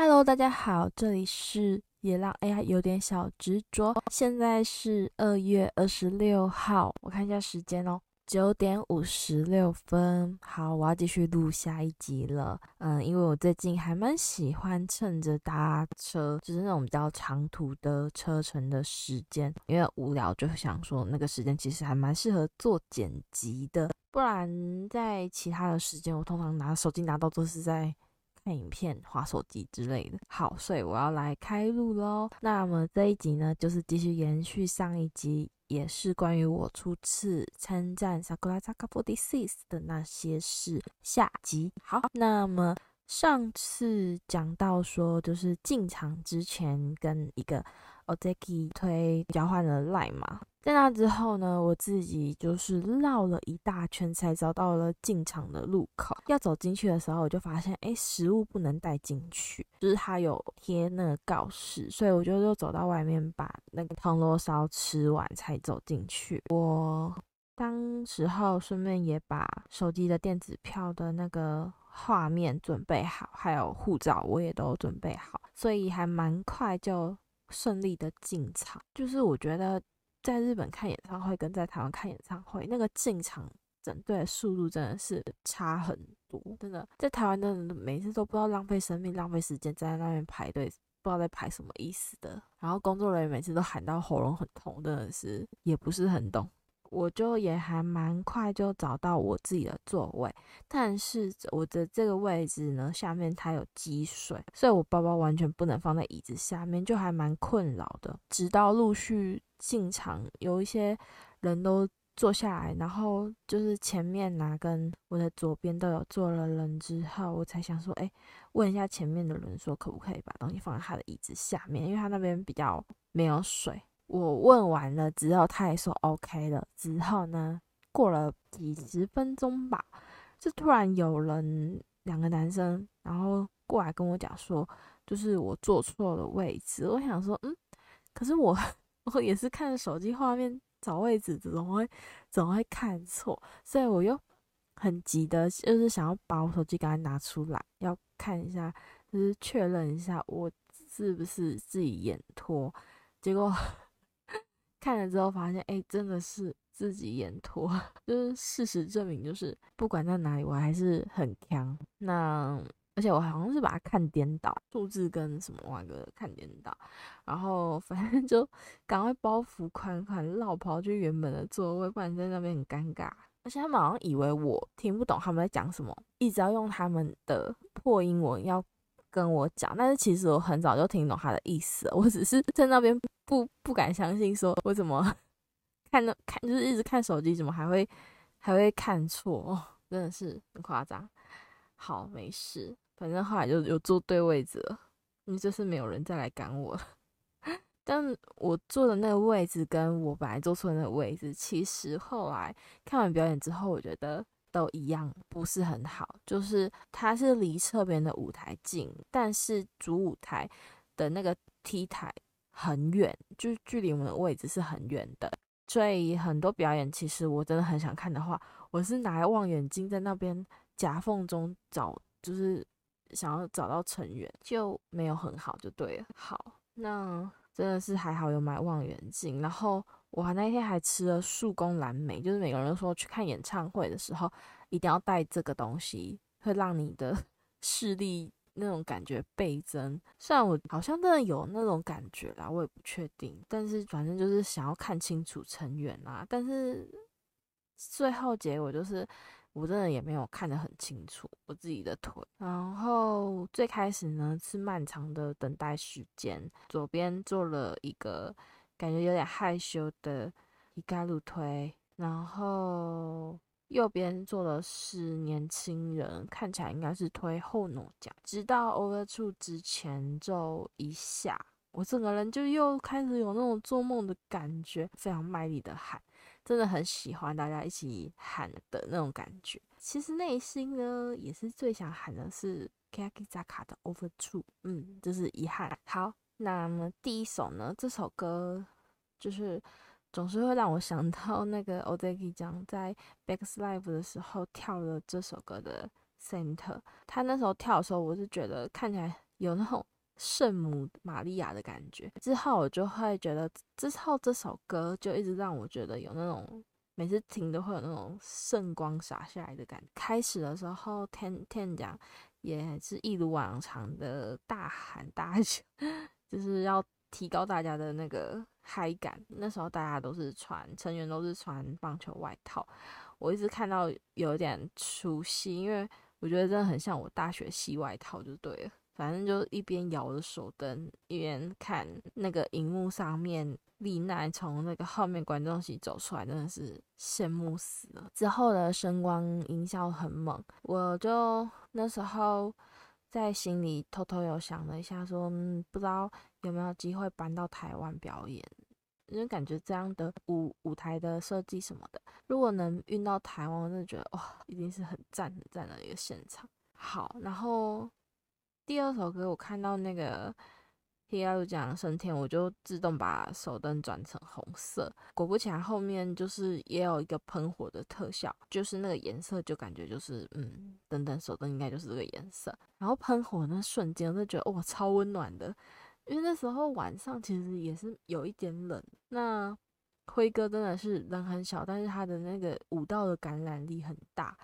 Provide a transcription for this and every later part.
Hello，大家好，这里是也让 AI 有点小执着。现在是二月二十六号，我看一下时间哦，九点五十六分。好，我要继续录下一集了。嗯，因为我最近还蛮喜欢趁着搭车，就是那种比较长途的车程的时间，因为无聊就想说那个时间其实还蛮适合做剪辑的。不然在其他的时间，我通常拿手机拿到都是在。看影片、划手机之类的。好，所以我要来开录喽。那么这一集呢，就是继续延续上一集，也是关于我初次参战 Sakura Zaka 46的那些事下集。好，那么上次讲到说，就是进场之前跟一个 Ozeki 推交换了 LINE 嘛。在那之后呢，我自己就是绕了一大圈，才找到了进场的路口。要走进去的时候，我就发现，哎，食物不能带进去，就是它有贴那个告示，所以我就又走到外面，把那个铜锣烧吃完才走进去。我当时候顺便也把手机的电子票的那个画面准备好，还有护照我也都准备好，所以还蛮快就顺利的进场。就是我觉得。在日本看演唱会跟在台湾看演唱会，那个进场整队的速度真的是差很多，真的。在台湾的人每次都不知道浪费生命、浪费时间在那边排队，不知道在排什么意思的。然后工作人员每次都喊到喉咙很痛，真的是也不是很懂。我就也还蛮快就找到我自己的座位，但是我的这个位置呢，下面它有积水，所以我包包完全不能放在椅子下面，就还蛮困扰的。直到陆续进场，有一些人都坐下来，然后就是前面呐、啊、跟我的左边都有坐了人之后，我才想说，哎，问一下前面的人说可不可以把东西放在他的椅子下面，因为他那边比较没有水。我问完了之后，他也说 OK 了。之后呢，过了几十分钟吧，就突然有人两个男生，然后过来跟我讲说，就是我坐错了位置。我想说，嗯，可是我 我也是看手机画面找位置，怎么会怎么会看错？所以我又很急的，就是想要把我手机赶快拿出来，要看一下，就是确认一下我是不是自己眼托。结果。看了之后发现，哎、真的是自己眼拖，就是事实证明，就是不管在哪里，我还是很强。那而且我好像是把它看颠倒，数字跟什么那个看颠倒，然后反正就赶快包袱款款绕跑去原本的座位，不然在那边很尴尬。而且他们好像以为我听不懂他们在讲什么，一直要用他们的破英文要跟我讲，但是其实我很早就听懂他的意思了，我只是在那边不不敢相信，说我怎么看那看就是一直看手机，怎么还会还会看错，真的是很夸张。好，没事，反正后来就有坐对位置了，因为就是没有人再来赶我。但我坐的那个位置跟我本来坐错的那个位置，其实后来看完表演之后，我觉得。都一样，不是很好。就是它是离侧边的舞台近，但是主舞台的那个 T 台很远，就是距离我们的位置是很远的。所以很多表演，其实我真的很想看的话，我是拿望远镜在那边夹缝中找，就是想要找到成员，就没有很好，就对了。好，那真的是还好有买望远镜，然后。我还那天还吃了树宫蓝莓，就是每个人都说去看演唱会的时候一定要带这个东西，会让你的 视力那种感觉倍增。虽然我好像真的有那种感觉啦，我也不确定，但是反正就是想要看清楚成员啦。但是最后结果就是我真的也没有看得很清楚我自己的腿。然后最开始呢是漫长的等待时间，左边做了一个。感觉有点害羞的一盖鲁推，然后右边做的是年轻人，看起来应该是推后脑脚。直到 over two 之前就一下，我整个人就又开始有那种做梦的感觉，非常卖力的喊，真的很喜欢大家一起喊的那种感觉。其实内心呢，也是最想喊的是 k a k i Zaka 的 Over True，嗯，就是遗憾。好，那么第一首呢，这首歌就是总是会让我想到那个 Ozeki 酱在 Beck's Live 的时候跳了这首歌的 Center。他那时候跳的时候，我是觉得看起来有那种圣母玛利亚的感觉。之后我就会觉得，之后这首歌就一直让我觉得有那种。每次听都会有那种圣光洒下来的感觉。开始的时候，天天讲也是一如往常的大喊大叫，就是要提高大家的那个嗨感。那时候大家都是穿成员都是穿棒球外套，我一直看到有点出戏，因为我觉得真的很像我大学系外套，就对了。反正就一边摇着手灯，一边看那个荧幕上面丽奈从那个后面观众席走出来，真的是羡慕死了。之后的声光音效很猛，我就那时候在心里偷偷有想了一下说，嗯，不知道有没有机会搬到台湾表演，因为感觉这样的舞舞台的设计什么的，如果能运到台湾，我真的觉得哇，一定是很赞很赞的一个现场。好，然后。第二首歌，我看到那个 Hiyaru 酱升天，我就自动把手灯转成红色。果不其然，后面就是也有一个喷火的特效，就是那个颜色，就感觉就是嗯，等等，手灯应该就是这个颜色。然后喷火那瞬间，我就觉得哇，超温暖的，因为那时候晚上其实也是有一点冷。那辉哥真的是人很小，但是他的那个舞蹈的感染力很大。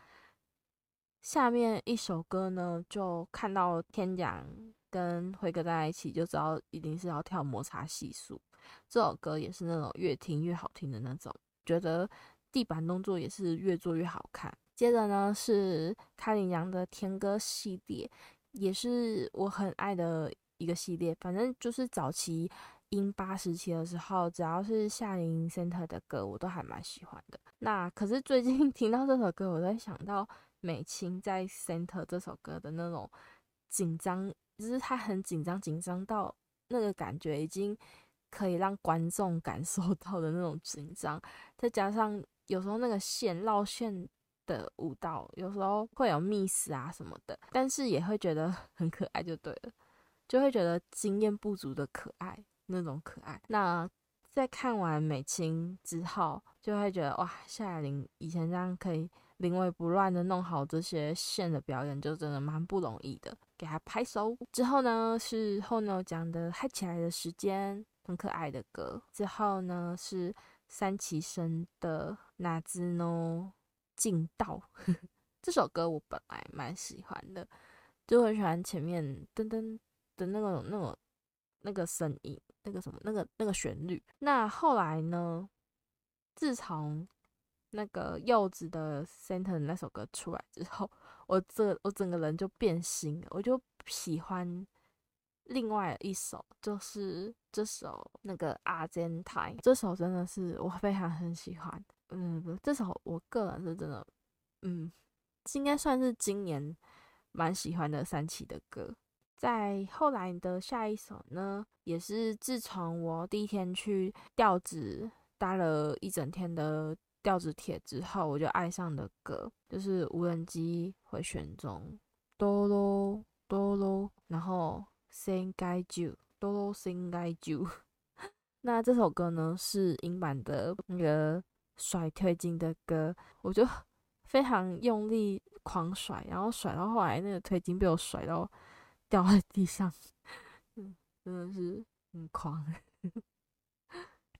下面一首歌呢，就看到天奖跟辉哥在一起，就知道一定是要跳摩擦系数。这首歌也是那种越听越好听的那种，觉得地板动作也是越做越好看。接着呢是卡林羊的天歌系列，也是我很爱的一个系列。反正就是早期英八时期的时候，只要是夏林 center 的歌，我都还蛮喜欢的。那可是最近 听到这首歌，我在想到。美青在 center 这首歌的那种紧张，就是他很紧张，紧张到那个感觉已经可以让观众感受 到的那种紧张，再加上有时候那个线绕线的舞蹈，有时候会有 miss 啊什么的，但是也会觉得很可爱，就对了，就会觉得经验不足的可爱那种可爱。那在看完美青之后，就会觉得哇，夏玲以前这样可以。临危不乱的弄好这些线的表演，就真的蛮不容易的，给他拍手。之后呢是后脑讲的嗨起来的时间，很可爱的歌。之后呢是三期生的哪兹诺劲道，这首歌我本来蛮喜欢的，就很喜欢前面噔噔的那种那种那个声音，那个什么那个那个旋律。那后来呢，自从那个柚子的 center 那首歌出来之后，我这我整个人就变心了，我就喜欢另外一首，就是这首那个 Argentine，这首真的是我非常很喜欢，嗯，这首我个人是真的，嗯，应该算是今年蛮喜欢的三期的歌。在后来的下一首呢，也是自从我第一天去调子搭了一整天的。调子铁之后，我就爱上的歌就是无人机回旋中，哆啰哆啰，然后 Sengaiju，哆啰 Sengaiju。那这首歌呢是英版的那个甩推进的歌，我就非常用力狂甩，然后甩到后来那个推进被我甩到掉在地上，嗯，真的是很狂。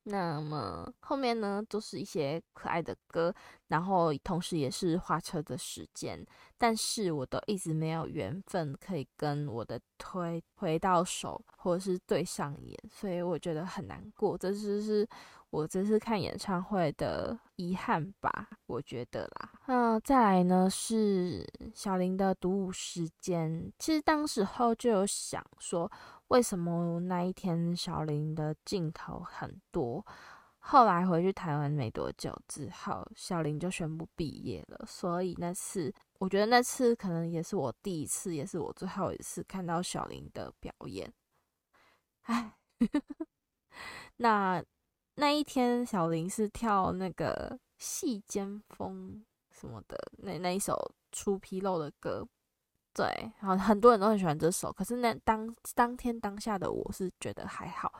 那么后面呢，都是一些可爱的歌，然后同时也是花车的时间，但是我都一直没有缘分可以跟我的推回到手，或者是对上眼，所以我觉得很难过，这就是我这次看演唱会的遗憾吧，我觉得啦。那再来呢是小林的独舞时间，其实当时候就有想说。为什么那一天小林的镜头很多？后来回去台湾没多久之后，小林就宣布毕业了。所以那次，我觉得那次可能也是我第一次，也是我最后一次看到小林的表演。唉，那那一天，小林是跳那个细尖峰什么的，那那一首出纰漏的歌，对，然后很多人都很喜欢这首。可是那当当天当下的我是觉得还好，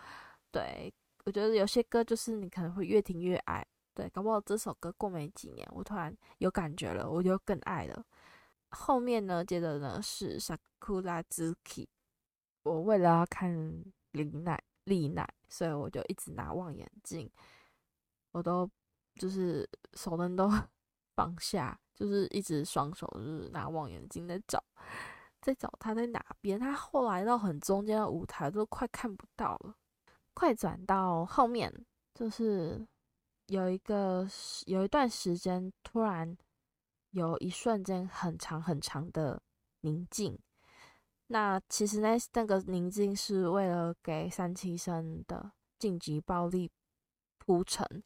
对，我觉得有些歌就是你可能会越听越爱，对，搞不好这首歌过没几年，我突然有感觉了，我就更爱了。后面呢，接着呢是 Sakura Zuki，我为了要看林奈丽奈，所以我就一直拿望远镜，我都就是手灯都 放下，就是一直双手就是拿望远镜在找，在找他在哪边。他后来到很中间的舞台都快看不到了，快转到后面，就是有一个有一段时间突然。有一瞬间很长很长的宁静，那其实那那个宁静是为了给三七生的晋级暴力铺陈。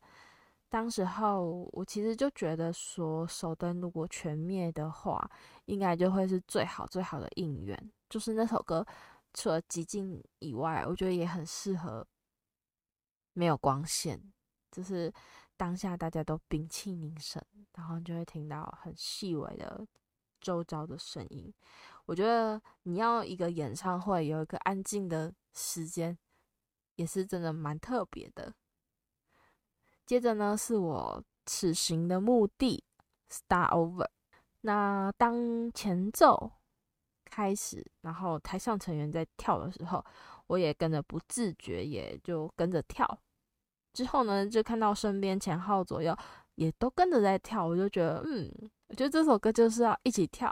当时候我其实就觉得说，手灯如果全灭的话，应该就会是最好最好的应援。就是那首歌除了寂静以外，我觉得也很适合没有光线，就是。当下大家都屏气凝神，然后就会听到很细微的周遭的声音。我觉得你要一个演唱会有一个安静的时间，也是真的蛮特别的。接着呢，是我此行的目的，Star Over。那当前奏开始，然后台上成员在跳的时候，我也跟着不自觉，也就跟着跳。之后呢，就看到身边前后左右也都跟着在跳，我就觉得，嗯，我觉得这首歌就是要一起跳，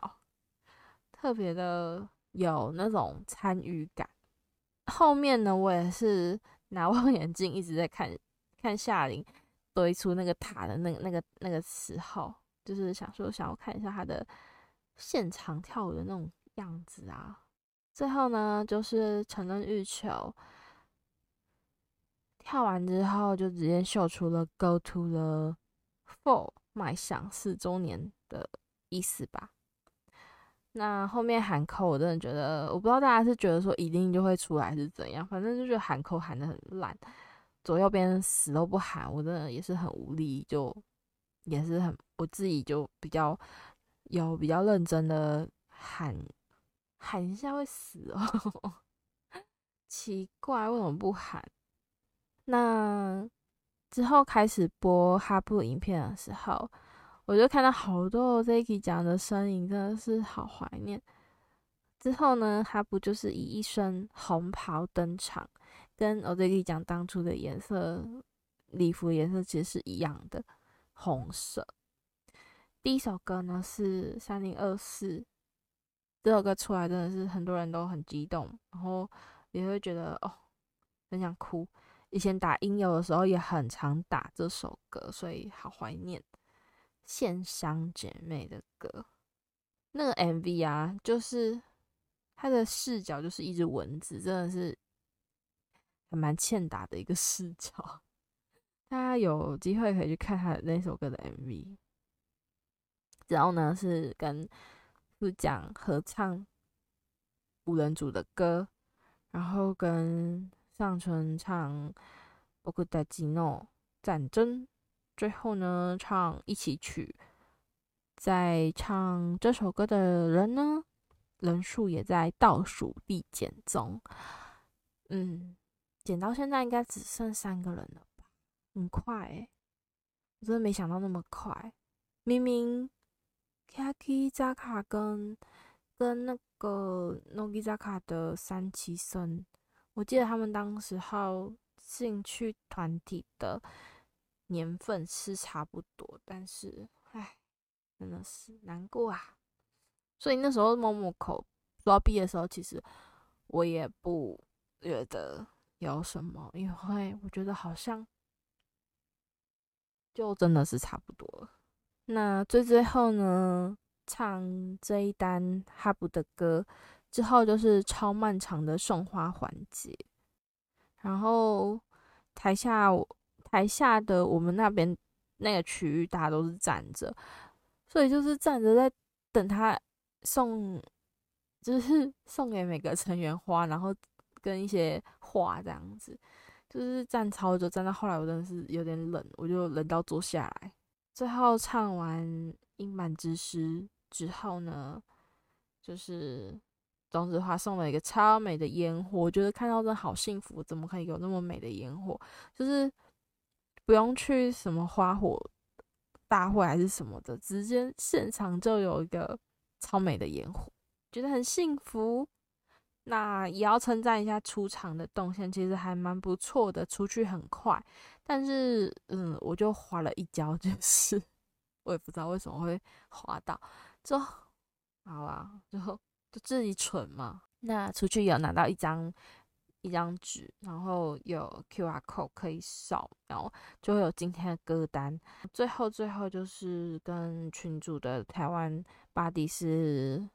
特别的有那种参与感。后面呢，我也是拿 望远镜一直在看，看夏琳堆出那个塔的那个、那个、那个时候，就是想说想要看一下他的现场跳舞的那种样子啊。最后呢，就是成人欲求。跳完之后，就直接秀出了 “Go to the Four” 迈向四周年的意思吧。那后面喊扣，我真的觉得，我不知道大家是觉得说一定就会出来，是怎样，反正就觉得喊扣喊得很烂，左右边死都不喊，我真的也是很无力，就也是很我自己就比较有比较认真的喊喊一下会死哦，奇怪，为什么不喊？那之后开始播哈布影片的时候，我就看到好多 Zaki 讲的身影，真的是好怀念。之后呢，哈布就是以一身红袍登场，跟 Ozaki 讲当初的颜色，礼服颜色其实是一样的，红色。第一首歌呢是三零二四，这首歌出来真的是很多人都很激动，然后也会觉得哦，很想哭。以前打音游的时候也很常打这首歌，所以好怀念线香姐妹的歌。那个 MV 啊，就是它的视角就是一只蚊子，真的是还蛮欠打的一个视角。大家有机会可以去看他的那首歌的 MV。然后呢，是跟是讲合唱五人组的歌，然后跟。上唇唱《仆たちの战争》，最后呢唱一起曲。在唱这首歌的人呢，人数也在倒数递减中。嗯， 减到现在应该只剩三个人了吧？很快欸，我真的没想到那么快。明明 Kakizaka 跟跟那个 Nogizaka 的三期生。我记得他们当时候兴趣团体的年份是差不多，但是唉，真的是难过啊。所以那时候 Momoko 说要毕业的时候，其实我也不觉得有什么，因为我觉得好像就真的是差不多了。那最最后呢，唱这一单哈布的歌。之后就是超漫长的送花环节，然后台下台下的我们那边那个区域大家都是站着，所以就是站着在等他送，就是 送给每个成员花，然后跟一些话这样子，就是站超久，站到后来我真的是有点冷，我就冷到坐下来。最后唱完《阴满之诗》之后呢，就是总之华送了一个超美的烟火，我觉得看到真好幸福，怎么可以有那么美的烟火？就是不用去什么花火大会还是什么的，直接现场就有一个超美的烟火，觉得很幸福。那也要称赞一下出场的动线，其实还蛮不错的，出去很快。但是，嗯，我就滑了一跤，就是我也不知道为什么会滑倒，就好啦，就就自己蠢嘛。那出去有拿到一张一张纸，然后有 QR code 可以扫，然后就会有今天的歌单。最后，最后就是跟群主的台湾巴迪斯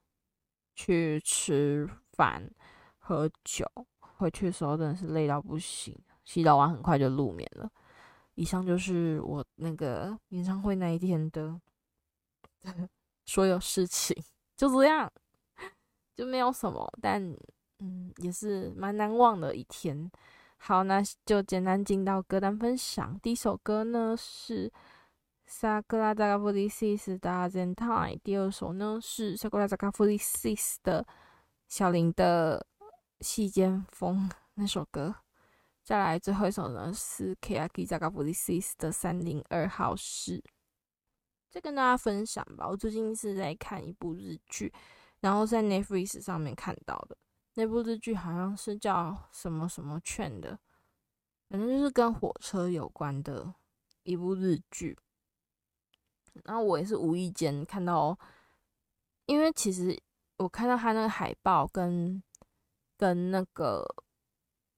去吃饭、喝酒。回去的时候真的是累到不行，洗澡完很快就入眠了。以上就是我那个演唱会那一天的 所有事情，就这样，就没有什么，但嗯，也是蛮难忘的一天。好，那就简单进到歌单分享。第一首歌呢是《Sakura Zaka Forty Six》的《Zentai》，第二首呢是《Sakura Zaka Forty Six》的小林的《细间风》那首歌。再来最后一首呢是 Keyaki Zaka46 的三零二号室，再跟大家分享吧。我最近是在看一部日剧，然后在 Netflix 上面看到的那部日剧好像是叫什么什么券的，反正就是跟火车有关的一部日剧。然后我也是无意间看到，因为其实我看到他那个海报跟跟那个。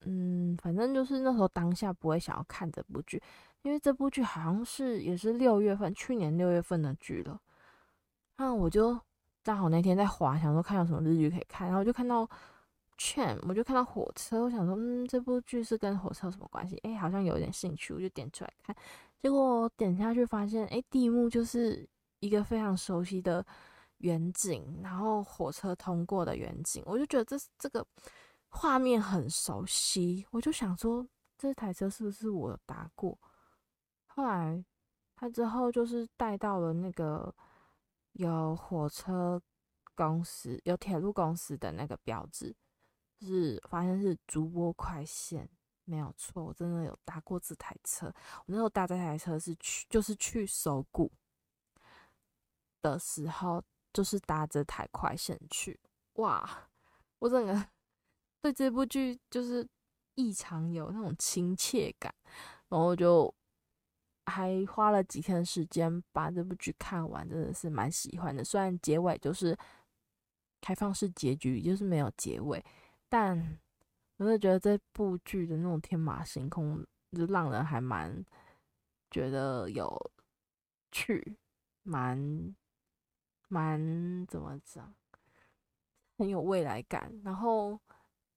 嗯，反正就是那时候当下不会想要看这部剧，因为这部剧好像是也是六月份，去年六月份的剧了。那我就刚好那天在滑，想说看有什么日剧可以看，然后我就看到《券》，我就看到火车，我想说，嗯，这部剧是跟火车有什么关系？哎，好像有点兴趣，我就点出来看。结果点下去发现，哎，第一幕就是一个非常熟悉的远景，然后火车通过的远景，我就觉得这这个。画面很熟悉，我就想说这台车是不是我搭过？后来他之后就是带到了那个有火车公司、有铁路公司的那个标志，就是发现是竹波快线，没有错，我真的有搭过这台车。我那时候搭这台车是去，就是去涩谷的时候，就是搭着台快线去。哇，我整个。对这部剧就是异常有那种亲切感，然后就还花了几天时间把这部剧看完，真的是蛮喜欢的。虽然结尾就是开放式结局，就是没有结尾，但我是觉得这部剧的那种天马行空，就让人还蛮觉得有趣，蛮蛮怎么讲，很有未来感，然后。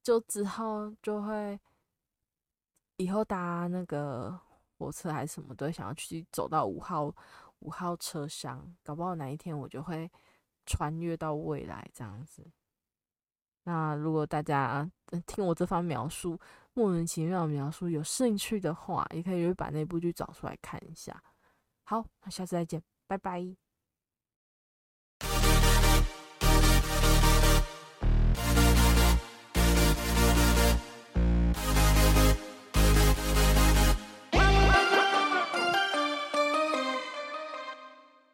就之后就会以后搭那个火车还是什么，都会想要去走到五号五号车厢，搞不好哪一天我就会穿越到未来这样子。那如果大家听我这番描述，莫名其妙的描述有兴趣的话，也可以把那部剧找出来看一下。好，那下次再见，拜拜。